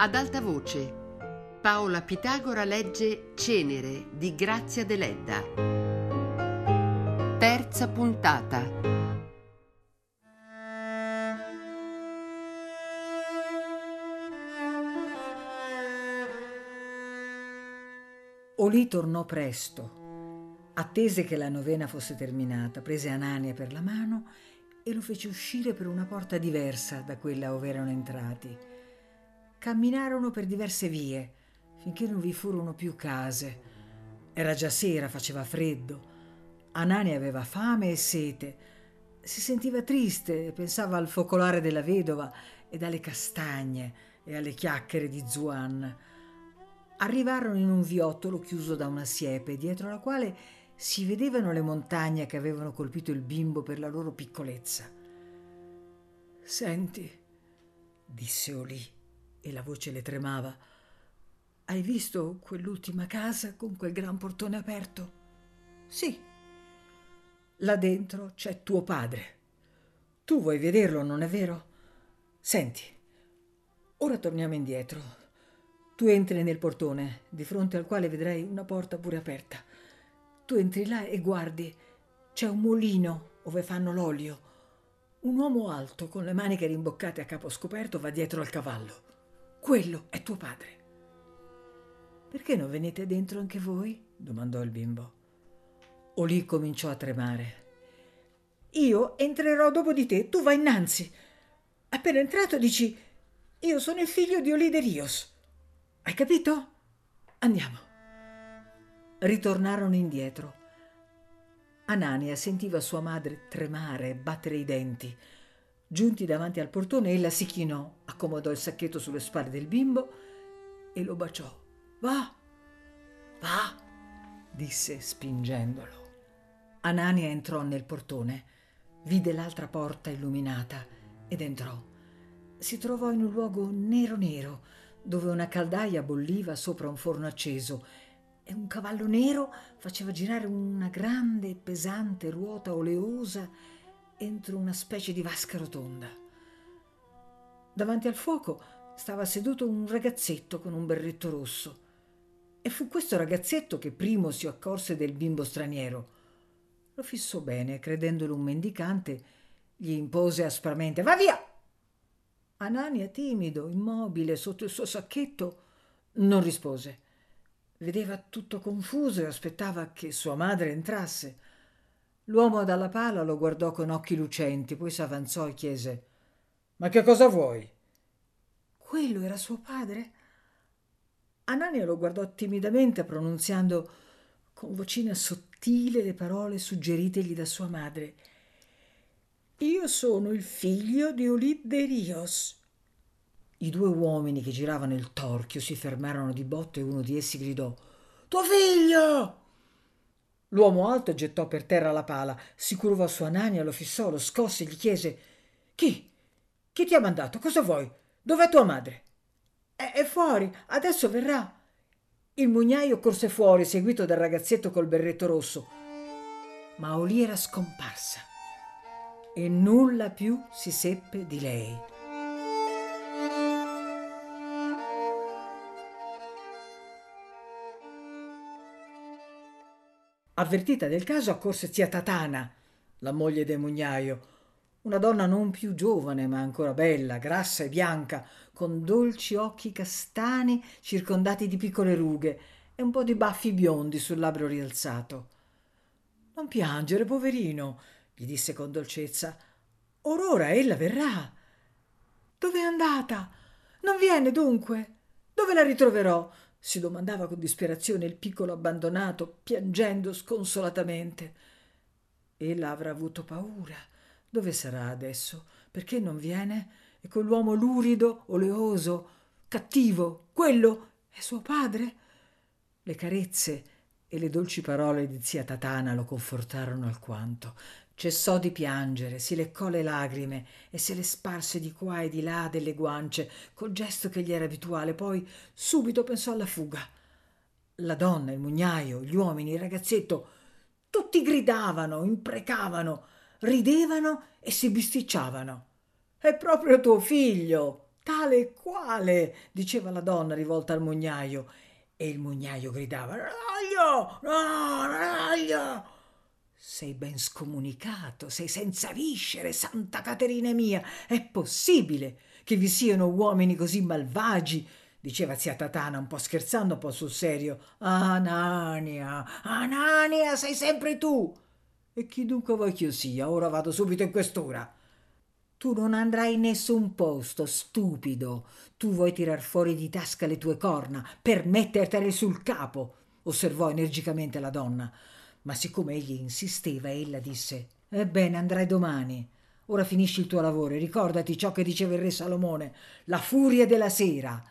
Ad alta voce, Paola Pitagora legge Cenere di Grazia Deledda. Terza puntata. Olì tornò presto. Attese che la novena fosse terminata, prese Anania per la mano e lo fece uscire per una porta diversa da quella ove erano entrati. Camminarono per diverse vie finché non vi furono più case. Era già sera, faceva freddo. Anani aveva fame e sete. Si sentiva triste e pensava al focolare della vedova ed alle castagne e alle chiacchiere di Zuan. Arrivarono in un viottolo chiuso da una siepe, dietro la quale si vedevano le montagne che avevano colpito il bimbo per la loro piccolezza. Senti, disse Olì e la voce le tremava. Hai visto quell'ultima casa con quel gran portone aperto? Sì. Là dentro c'è tuo padre. Tu vuoi vederlo, non è vero? Senti, ora torniamo indietro. Tu entri nel portone, di fronte al quale vedrai una porta pure aperta. Tu entri là e guardi, c'è un mulino dove fanno l'olio. Un uomo alto, con le maniche rimboccate a capo scoperto, va dietro al cavallo. Quello è tuo padre. Perché non venite dentro anche voi? domandò il bimbo. Olì cominciò a tremare. Io entrerò dopo di te, tu vai innanzi. Appena entrato dici, io sono il figlio di Olì de Rios. Hai capito? Andiamo. Ritornarono indietro. Anania sentiva sua madre tremare e battere i denti. Giunti davanti al portone, ella si chinò, accomodò il sacchetto sulle spalle del bimbo e lo baciò. Va, va, disse spingendolo. Anania entrò nel portone, vide l'altra porta illuminata ed entrò. Si trovò in un luogo nero nero, dove una caldaia bolliva sopra un forno acceso e un cavallo nero faceva girare una grande e pesante ruota oleosa entro una specie di vasca rotonda. Davanti al fuoco stava seduto un ragazzetto con un berretto rosso. E fu questo ragazzetto che primo si accorse del bimbo straniero. Lo fissò bene, credendolo un mendicante, gli impose aspramente: Va via! Anania, timido, immobile, sotto il suo sacchetto, non rispose. Vedeva tutto confuso e aspettava che sua madre entrasse. L'uomo dalla pala lo guardò con occhi lucenti, poi s'avanzò e chiese Ma che cosa vuoi? Quello era suo padre? Anania lo guardò timidamente, pronunziando con vocina sottile le parole suggeritegli da sua madre. Io sono il figlio di Olid de Rios. I due uomini che giravano il torchio si fermarono di botto e uno di essi gridò Tuo figlio! L'uomo alto gettò per terra la pala, si curvò su Anania, lo fissò, lo scosse e gli chiese Chi? Chi ti ha mandato? Cosa vuoi? Dov'è tua madre? È, è fuori, adesso verrà. Il mugnaio corse fuori, seguito dal ragazzetto col berretto rosso. Ma Oli era scomparsa e nulla più si seppe di lei. Avvertita del caso accorse zia Tatana, la moglie del mugnaio, una donna non più giovane ma ancora bella, grassa e bianca, con dolci occhi castani circondati di piccole rughe e un po' di baffi biondi sul labbro rialzato. Non piangere, poverino, gli disse con dolcezza. Or ella verrà. Dove è andata? Non viene dunque? Dove la ritroverò? Si domandava con disperazione il piccolo abbandonato, piangendo sconsolatamente. Ella avrà avuto paura. Dove sarà adesso? Perché non viene? E quell'uomo lurido, oleoso, cattivo, quello è suo padre? Le carezze e le dolci parole di zia Tatana lo confortarono alquanto. Cessò di piangere, si leccò le lagrime e se le sparse di qua e di là delle guance col gesto che gli era abituale. Poi subito pensò alla fuga. La donna, il mugnaio, gli uomini, il ragazzetto, tutti gridavano, imprecavano, ridevano e si bisticciavano. È proprio tuo figlio, tale e quale, diceva la donna rivolta al mugnaio. E il mugnaio gridava: Raglio! No, raglio! Sei ben scomunicato, sei senza viscere, Santa Caterina mia. È possibile che vi siano uomini così malvagi? diceva zia Tatana un po' scherzando, un po' sul serio. Anania, Anania, sei sempre tu. E chi dunque vuoi che io sia? Ora vado subito in questura. Tu non andrai in nessun posto, stupido. Tu vuoi tirar fuori di tasca le tue corna per mettertele sul capo, osservò energicamente la donna. Ma siccome egli insisteva, ella disse: Ebbene, andrai domani. Ora finisci il tuo lavoro e ricordati ciò che diceva il re Salomone: la furia della sera.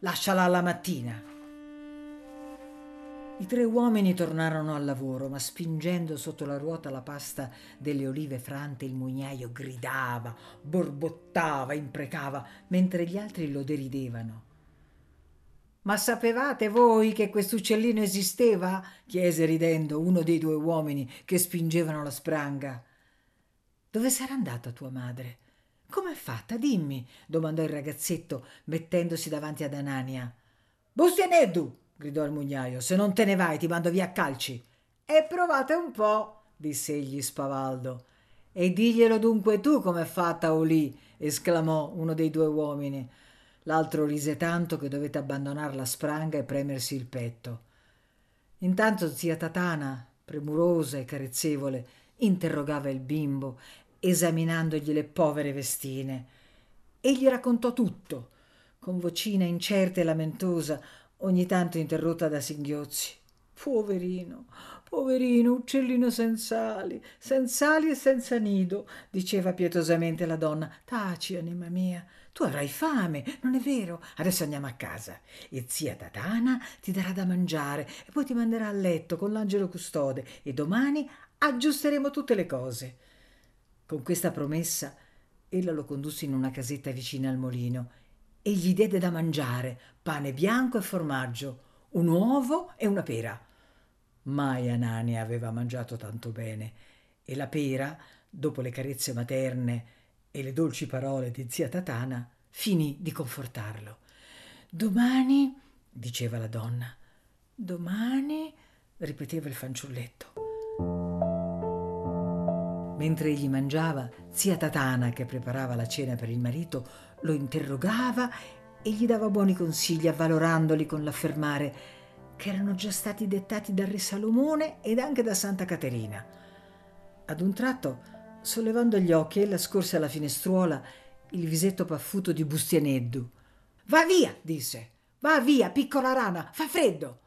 Lasciala alla mattina. I tre uomini tornarono al lavoro, ma spingendo sotto la ruota la pasta delle olive frante, il mugnaio gridava, borbottava, imprecava, mentre gli altri lo deridevano. Ma sapevate voi che quest'uccellino esisteva? chiese ridendo uno dei due uomini che spingevano la spranga. Dove sarà andata tua madre? Com'è fatta? Dimmi, domandò il ragazzetto, mettendosi davanti ad Anania. Bustianeddu! gridò il mugnaio. Se non te ne vai ti mando via a calci. E provate un po', disse egli spavaldo. E diglielo dunque tu com'è fatta Olì, esclamò uno dei due uomini. L'altro rise tanto che dovette abbandonare la spranga e premersi il petto. Intanto zia Tatana, premurosa e carezzevole, interrogava il bimbo, esaminandogli le povere vestine. Egli raccontò tutto, con vocina incerta e lamentosa, ogni tanto interrotta da singhiozzi. Poverino, poverino, uccellino senza ali, senza ali e senza nido, diceva pietosamente la donna. Taci, anima mia, tu avrai fame, non è vero? Adesso andiamo a casa e zia Tatana ti darà da mangiare e poi ti manderà a letto con l'angelo custode e domani aggiusteremo tutte le cose. Con questa promessa ella lo condusse in una casetta vicina al molino e gli diede da mangiare pane bianco e formaggio, un uovo e una pera. Mai Anania aveva mangiato tanto bene e la pera, dopo le carezze materne e le dolci parole di zia Tatana, finì di confortarlo. Domani, diceva la donna, domani, ripeteva il fanciulletto. Mentre egli mangiava, zia Tatana, che preparava la cena per il marito, lo interrogava e gli dava buoni consigli, avvalorandoli con l'affermare che erano già stati dettati dal re Salomone ed anche da Santa Caterina. Ad un tratto, sollevando gli occhi, ella scorse alla finestruola il visetto paffuto di Bustianeddu. Va via, disse. Va via, piccola rana, fa freddo.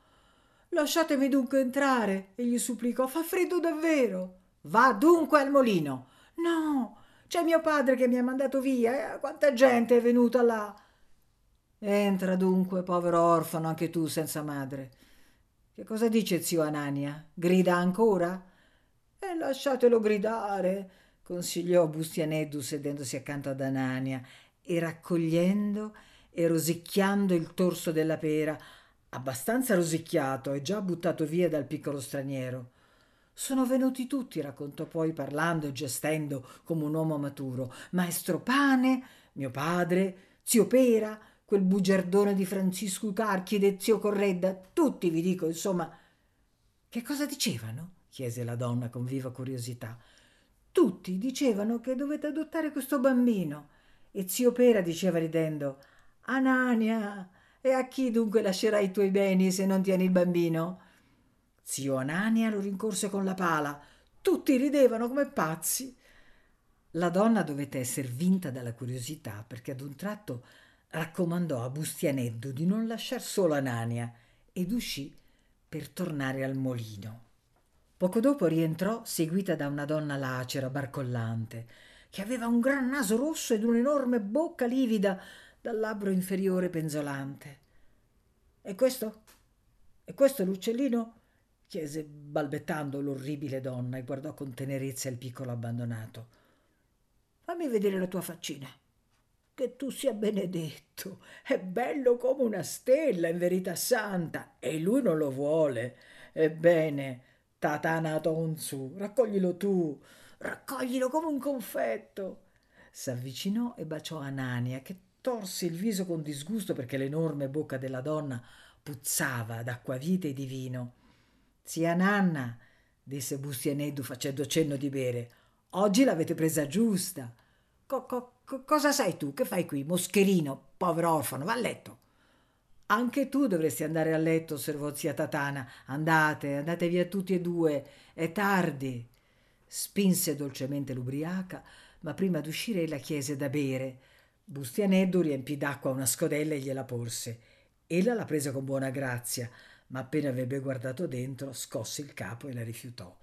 Lasciatemi dunque entrare, egli supplicò. Fa freddo davvero. Va dunque al molino. No, c'è mio padre che mi ha mandato via. Eh? Quanta gente è venuta là. Entra dunque, povero orfano, anche tu senza madre. Che cosa dice zio Anania? Grida ancora? E eh, lasciatelo gridare, consigliò Bustianeddu sedendosi accanto ad Anania e raccogliendo e rosicchiando il torso della pera, abbastanza rosicchiato e già buttato via dal piccolo straniero. Sono venuti tutti, raccontò poi parlando e gestendo come un uomo maturo. Maestro Pane, mio padre, zio Pera, quel bugiardone di Francisco Carchide e zio Corredda, tutti vi dico, insomma. Che cosa dicevano? chiese la donna con viva curiosità. Tutti dicevano che dovete adottare questo bambino. E zio Pera diceva ridendo: Anania, e a chi dunque lascerai i tuoi beni se non tieni il bambino? Zio Anania lo rincorse con la pala. Tutti ridevano come pazzi. La donna dovette essere vinta dalla curiosità perché ad un tratto raccomandò a Bustianeddu di non lasciar solo Anania ed uscì per tornare al molino. Poco dopo rientrò seguita da una donna lacera, barcollante, che aveva un gran naso rosso ed un'enorme bocca livida dal labbro inferiore penzolante. E questo? E questo l'uccellino? chiese balbettando l'orribile donna e guardò con tenerezza il piccolo abbandonato. Fammi vedere la tua faccina. Che tu sia benedetto. È bello come una stella, in verità santa. E lui non lo vuole. Ebbene, Tatana Tonzu, raccoglilo tu. Raccoglilo come un confetto. S'avvicinò e baciò Anania, che torse il viso con disgusto perché l'enorme bocca della donna puzzava d'acquavite e di vino. Zia Nanna, disse Bustianeddu facendo cenno di bere, oggi l'avete presa giusta. Co- co- cosa sai tu? Che fai qui? Moscherino, povero orfano, va a letto. Anche tu dovresti andare a letto, osservò zia Tatana. Andate, andate via tutti e due, è tardi. Spinse dolcemente l'ubriaca, ma prima d'uscire la chiese da bere. Bustianeddu riempì d'acqua una scodella e gliela porse. Ella la prese con buona grazia, ma appena avrebbe guardato dentro, scosse il capo e la rifiutò.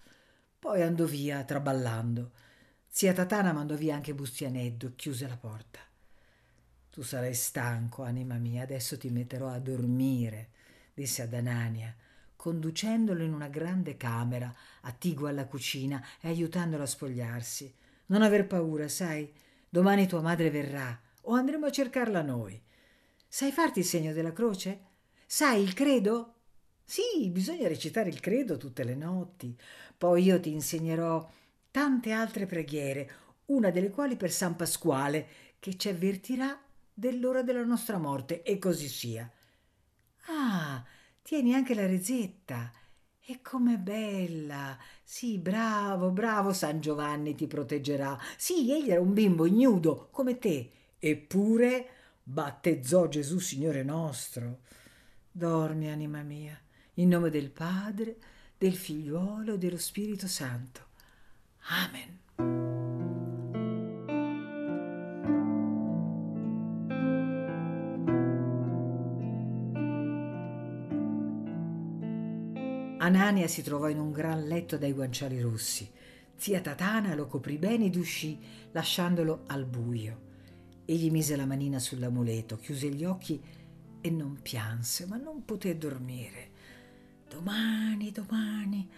Poi andò via, traballando. Zia Tatana mandò via anche Bustianeddu e chiuse la porta. Tu sarai stanco, anima mia, adesso ti metterò a dormire, disse ad Anania, conducendolo in una grande camera, attigua alla cucina e aiutandolo a spogliarsi. Non aver paura, sai, domani tua madre verrà o andremo a cercarla noi. Sai farti il segno della croce? Sai il credo? Sì, bisogna recitare il credo tutte le notti. Poi io ti insegnerò tante altre preghiere, una delle quali per San Pasquale, che ci avvertirà dell'ora della nostra morte, e così sia. Ah, tieni anche la rezetta. E com'è bella! Sì, bravo, bravo, San Giovanni ti proteggerà. Sì, egli era un bimbo ignudo, come te. Eppure battezzò Gesù Signore nostro. Dormi, anima mia, in nome del Padre, del Figliuolo e dello Spirito Santo. Amen. Anania si trovò in un gran letto dai guanciali rossi. Zia Tatana lo coprì bene ed uscì, lasciandolo al buio. Egli mise la manina sull'amuleto, chiuse gli occhi e non pianse, ma non poté dormire. Domani, domani.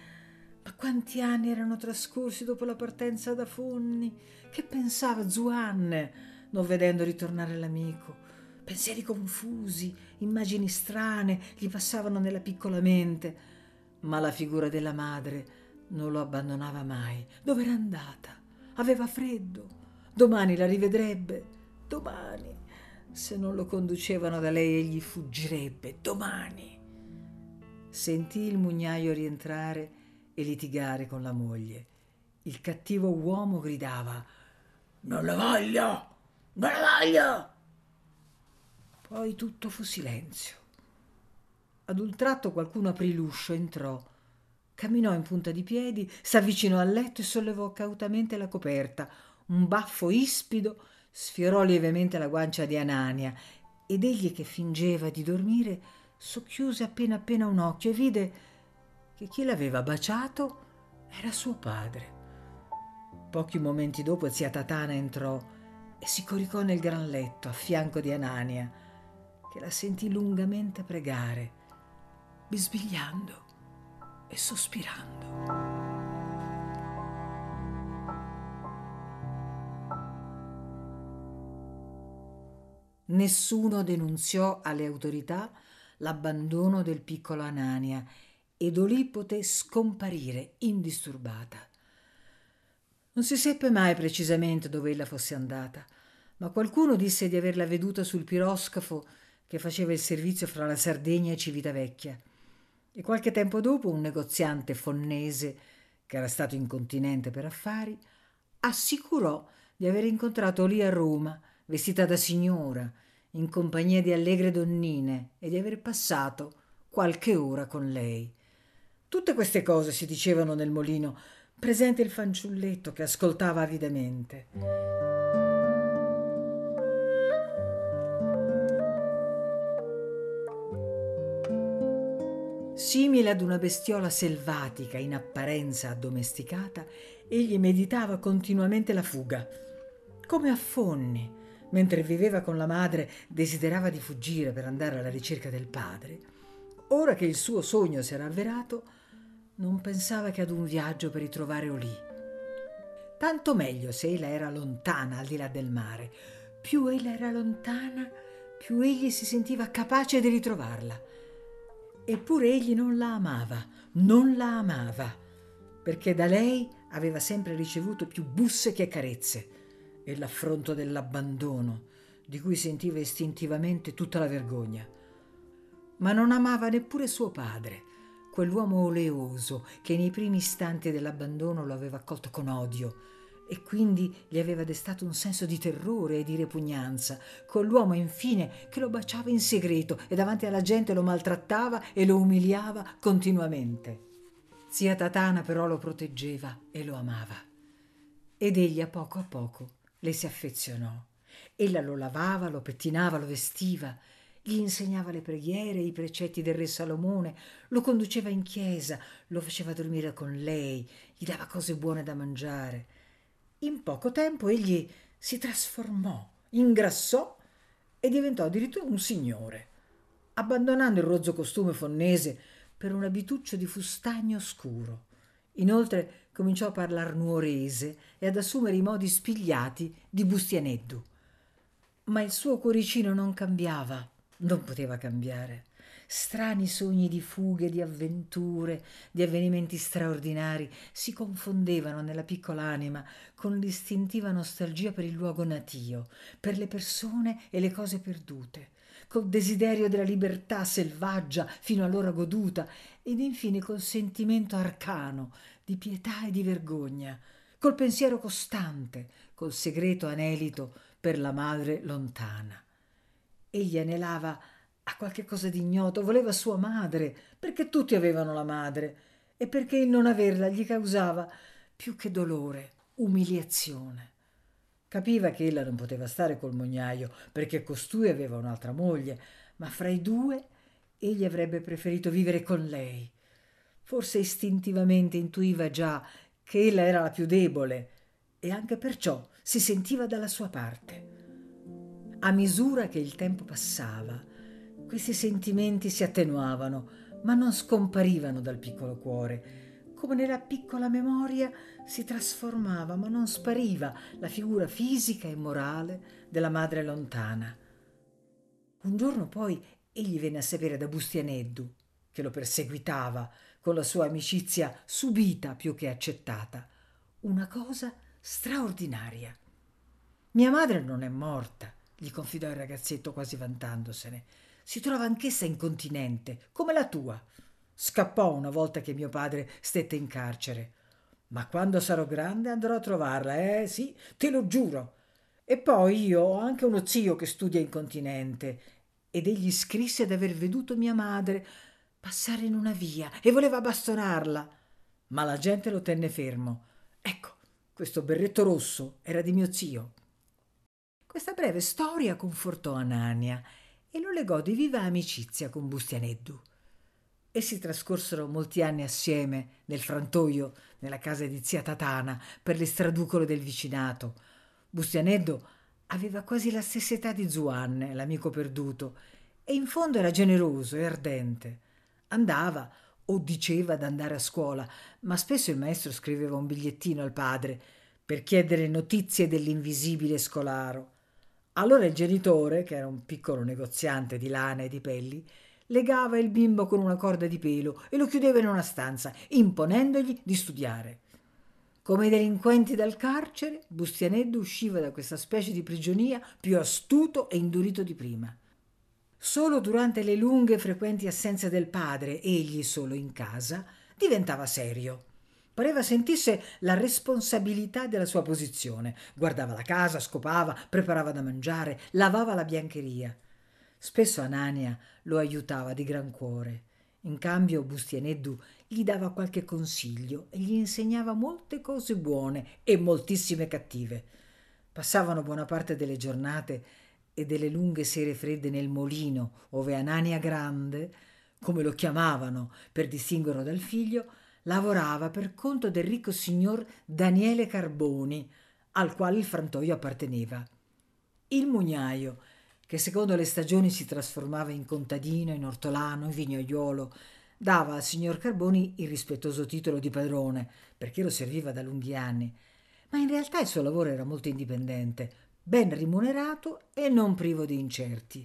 Ma quanti anni erano trascorsi dopo la partenza da Fonni? Che pensava Zuanne, non vedendo ritornare l'amico? Pensieri confusi, immagini strane gli passavano nella piccola mente ma la figura della madre non lo abbandonava mai. Dove era andata? Aveva freddo. Domani la rivedrebbe. Domani. Se non lo conducevano da lei, egli fuggirebbe. Domani. Sentì il mugnaio rientrare e litigare con la moglie. Il cattivo uomo gridava: Non la voglio! Non la voglio! Poi tutto fu silenzio. Ad un tratto qualcuno aprì l'uscio, entrò, camminò in punta di piedi, s'avvicinò al letto e sollevò cautamente la coperta. Un baffo ispido sfiorò lievemente la guancia di Anania ed egli che fingeva di dormire socchiuse appena appena un occhio e vide che chi l'aveva baciato era suo padre. Pochi momenti dopo zia Tatana entrò e si coricò nel gran letto a fianco di Anania, che la sentì lungamente pregare bisbigliando e sospirando. Nessuno denunziò alle autorità l'abbandono del piccolo Anania ed Olì poté scomparire indisturbata. Non si seppe mai precisamente dove ella fosse andata, ma qualcuno disse di averla veduta sul piroscafo che faceva il servizio fra la Sardegna e Civitavecchia e qualche tempo dopo un negoziante fonnese, che era stato in continente per affari, assicurò di aver incontrato lì a Roma, vestita da signora, in compagnia di allegre donnine e di aver passato qualche ora con lei. Tutte queste cose si dicevano nel molino, presente il fanciulletto che ascoltava avidamente. Simile ad una bestiola selvatica in apparenza addomesticata, egli meditava continuamente la fuga. Come affonni, mentre viveva con la madre, desiderava di fuggire per andare alla ricerca del padre. Ora che il suo sogno si era avverato, non pensava che ad un viaggio per ritrovare Olì. Tanto meglio se ella era lontana al di là del mare. Più ella era lontana, più egli si sentiva capace di ritrovarla. Eppure egli non la amava, non la amava, perché da lei aveva sempre ricevuto più busse che carezze e l'affronto dell'abbandono, di cui sentiva istintivamente tutta la vergogna. Ma non amava neppure suo padre, quell'uomo oleoso che nei primi istanti dell'abbandono lo aveva accolto con odio e quindi gli aveva destato un senso di terrore e di repugnanza, quell'uomo infine che lo baciava in segreto e davanti alla gente lo maltrattava e lo umiliava continuamente. Zia Tatana però lo proteggeva e lo amava. Ed egli a poco a poco le si affezionò. Ella lo lavava, lo pettinava, lo vestiva, gli insegnava le preghiere, i precetti del re Salomone, lo conduceva in chiesa, lo faceva dormire con lei, gli dava cose buone da mangiare. In poco tempo egli si trasformò, ingrassò e diventò addirittura un signore, abbandonando il rozzo costume fonnese per un abituccio di fustagno scuro. Inoltre cominciò a parlar nuorese e ad assumere i modi spigliati di Bustianeddu. Ma il suo cuoricino non cambiava, non poteva cambiare. Strani sogni di fughe, di avventure, di avvenimenti straordinari si confondevano nella piccola anima con l'istintiva nostalgia per il luogo natio, per le persone e le cose perdute, col desiderio della libertà selvaggia fino allora goduta ed infine col sentimento arcano di pietà e di vergogna, col pensiero costante, col segreto anelito per la madre lontana. Egli anelava a qualche cosa di ignoto, voleva sua madre, perché tutti avevano la madre, e perché il non averla gli causava più che dolore, umiliazione. Capiva che ella non poteva stare col mognaio, perché costui aveva un'altra moglie, ma fra i due egli avrebbe preferito vivere con lei. Forse istintivamente intuiva già che ella era la più debole e anche perciò si sentiva dalla sua parte. A misura che il tempo passava, questi sentimenti si attenuavano, ma non scomparivano dal piccolo cuore. Come nella piccola memoria si trasformava, ma non spariva la figura fisica e morale della madre lontana. Un giorno poi egli venne a sapere da Bustianeddu, che lo perseguitava con la sua amicizia subita più che accettata, una cosa straordinaria. Mia madre non è morta, gli confidò il ragazzetto quasi vantandosene. Si trova anch'essa incontinente, come la tua. Scappò una volta che mio padre stette in carcere. Ma quando sarò grande andrò a trovarla, eh sì, te lo giuro. E poi io ho anche uno zio che studia in continente ed egli scrisse d'aver veduto mia madre passare in una via e voleva bastonarla. Ma la gente lo tenne fermo. Ecco, questo berretto rosso era di mio zio. Questa breve storia confortò Anania e lo legò di viva amicizia con Bustianeddu. Essi trascorsero molti anni assieme nel frantoio, nella casa di zia Tatana, per l'estraducolo del vicinato. Bustianeddu aveva quasi la stessa età di Zuanne, l'amico perduto, e in fondo era generoso e ardente. Andava o diceva d'andare a scuola, ma spesso il maestro scriveva un bigliettino al padre per chiedere notizie dell'invisibile scolaro. Allora il genitore, che era un piccolo negoziante di lana e di pelli, legava il bimbo con una corda di pelo e lo chiudeva in una stanza, imponendogli di studiare. Come i delinquenti dal carcere, Bustianeddu usciva da questa specie di prigionia più astuto e indurito di prima. Solo durante le lunghe e frequenti assenze del padre, egli solo in casa, diventava serio. Pareva sentisse la responsabilità della sua posizione. Guardava la casa, scopava, preparava da mangiare, lavava la biancheria. Spesso Anania lo aiutava di gran cuore. In cambio Bustianeddu gli dava qualche consiglio e gli insegnava molte cose buone e moltissime cattive. Passavano buona parte delle giornate e delle lunghe sere fredde nel molino, ove Anania Grande, come lo chiamavano per distinguerlo dal figlio, lavorava per conto del ricco signor Daniele Carboni, al quale il frantoio apparteneva. Il mugnaio, che secondo le stagioni si trasformava in contadino, in ortolano, in vignaiuolo, dava al signor Carboni il rispettoso titolo di padrone, perché lo serviva da lunghi anni, ma in realtà il suo lavoro era molto indipendente, ben remunerato e non privo di incerti.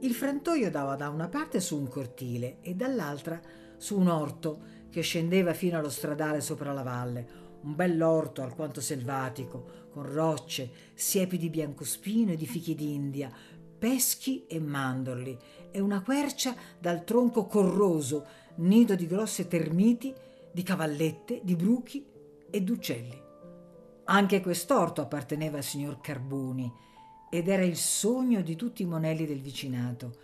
Il frantoio dava da una parte su un cortile e dall'altra su un orto che scendeva fino allo stradale sopra la valle, un bell'orto alquanto selvatico, con rocce, siepi di biancospino e di fichi d'India, peschi e mandorli, e una quercia dal tronco corroso, nido di grosse termiti, di cavallette, di bruchi e d'uccelli. Anche quest'orto apparteneva al signor Carboni ed era il sogno di tutti i monelli del vicinato.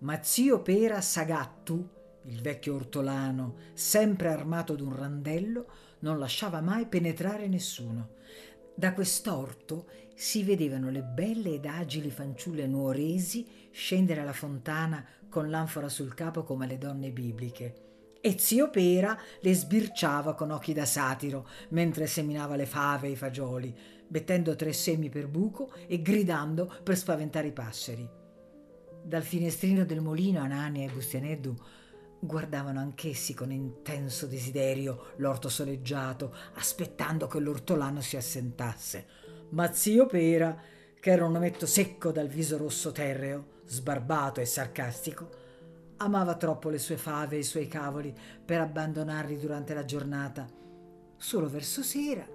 Ma zio Pera Sagattu, il vecchio ortolano, sempre armato d'un randello, non lasciava mai penetrare nessuno. Da quest'orto si vedevano le belle ed agili fanciulle nuoresi scendere alla fontana con l'anfora sul capo come le donne bibliche. E zio Pera le sbirciava con occhi da satiro mentre seminava le fave e i fagioli, mettendo tre semi per buco e gridando per spaventare i passeri. Dal finestrino del molino Anania e Bustianeddu guardavano anch'essi con intenso desiderio l'orto soleggiato, aspettando che l'ortolano si assentasse. Ma zio Pera, che era un ometto secco dal viso rosso terreo, sbarbato e sarcastico, amava troppo le sue fave e i suoi cavoli per abbandonarli durante la giornata. Solo verso sera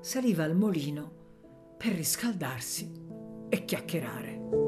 saliva al molino per riscaldarsi e chiacchierare.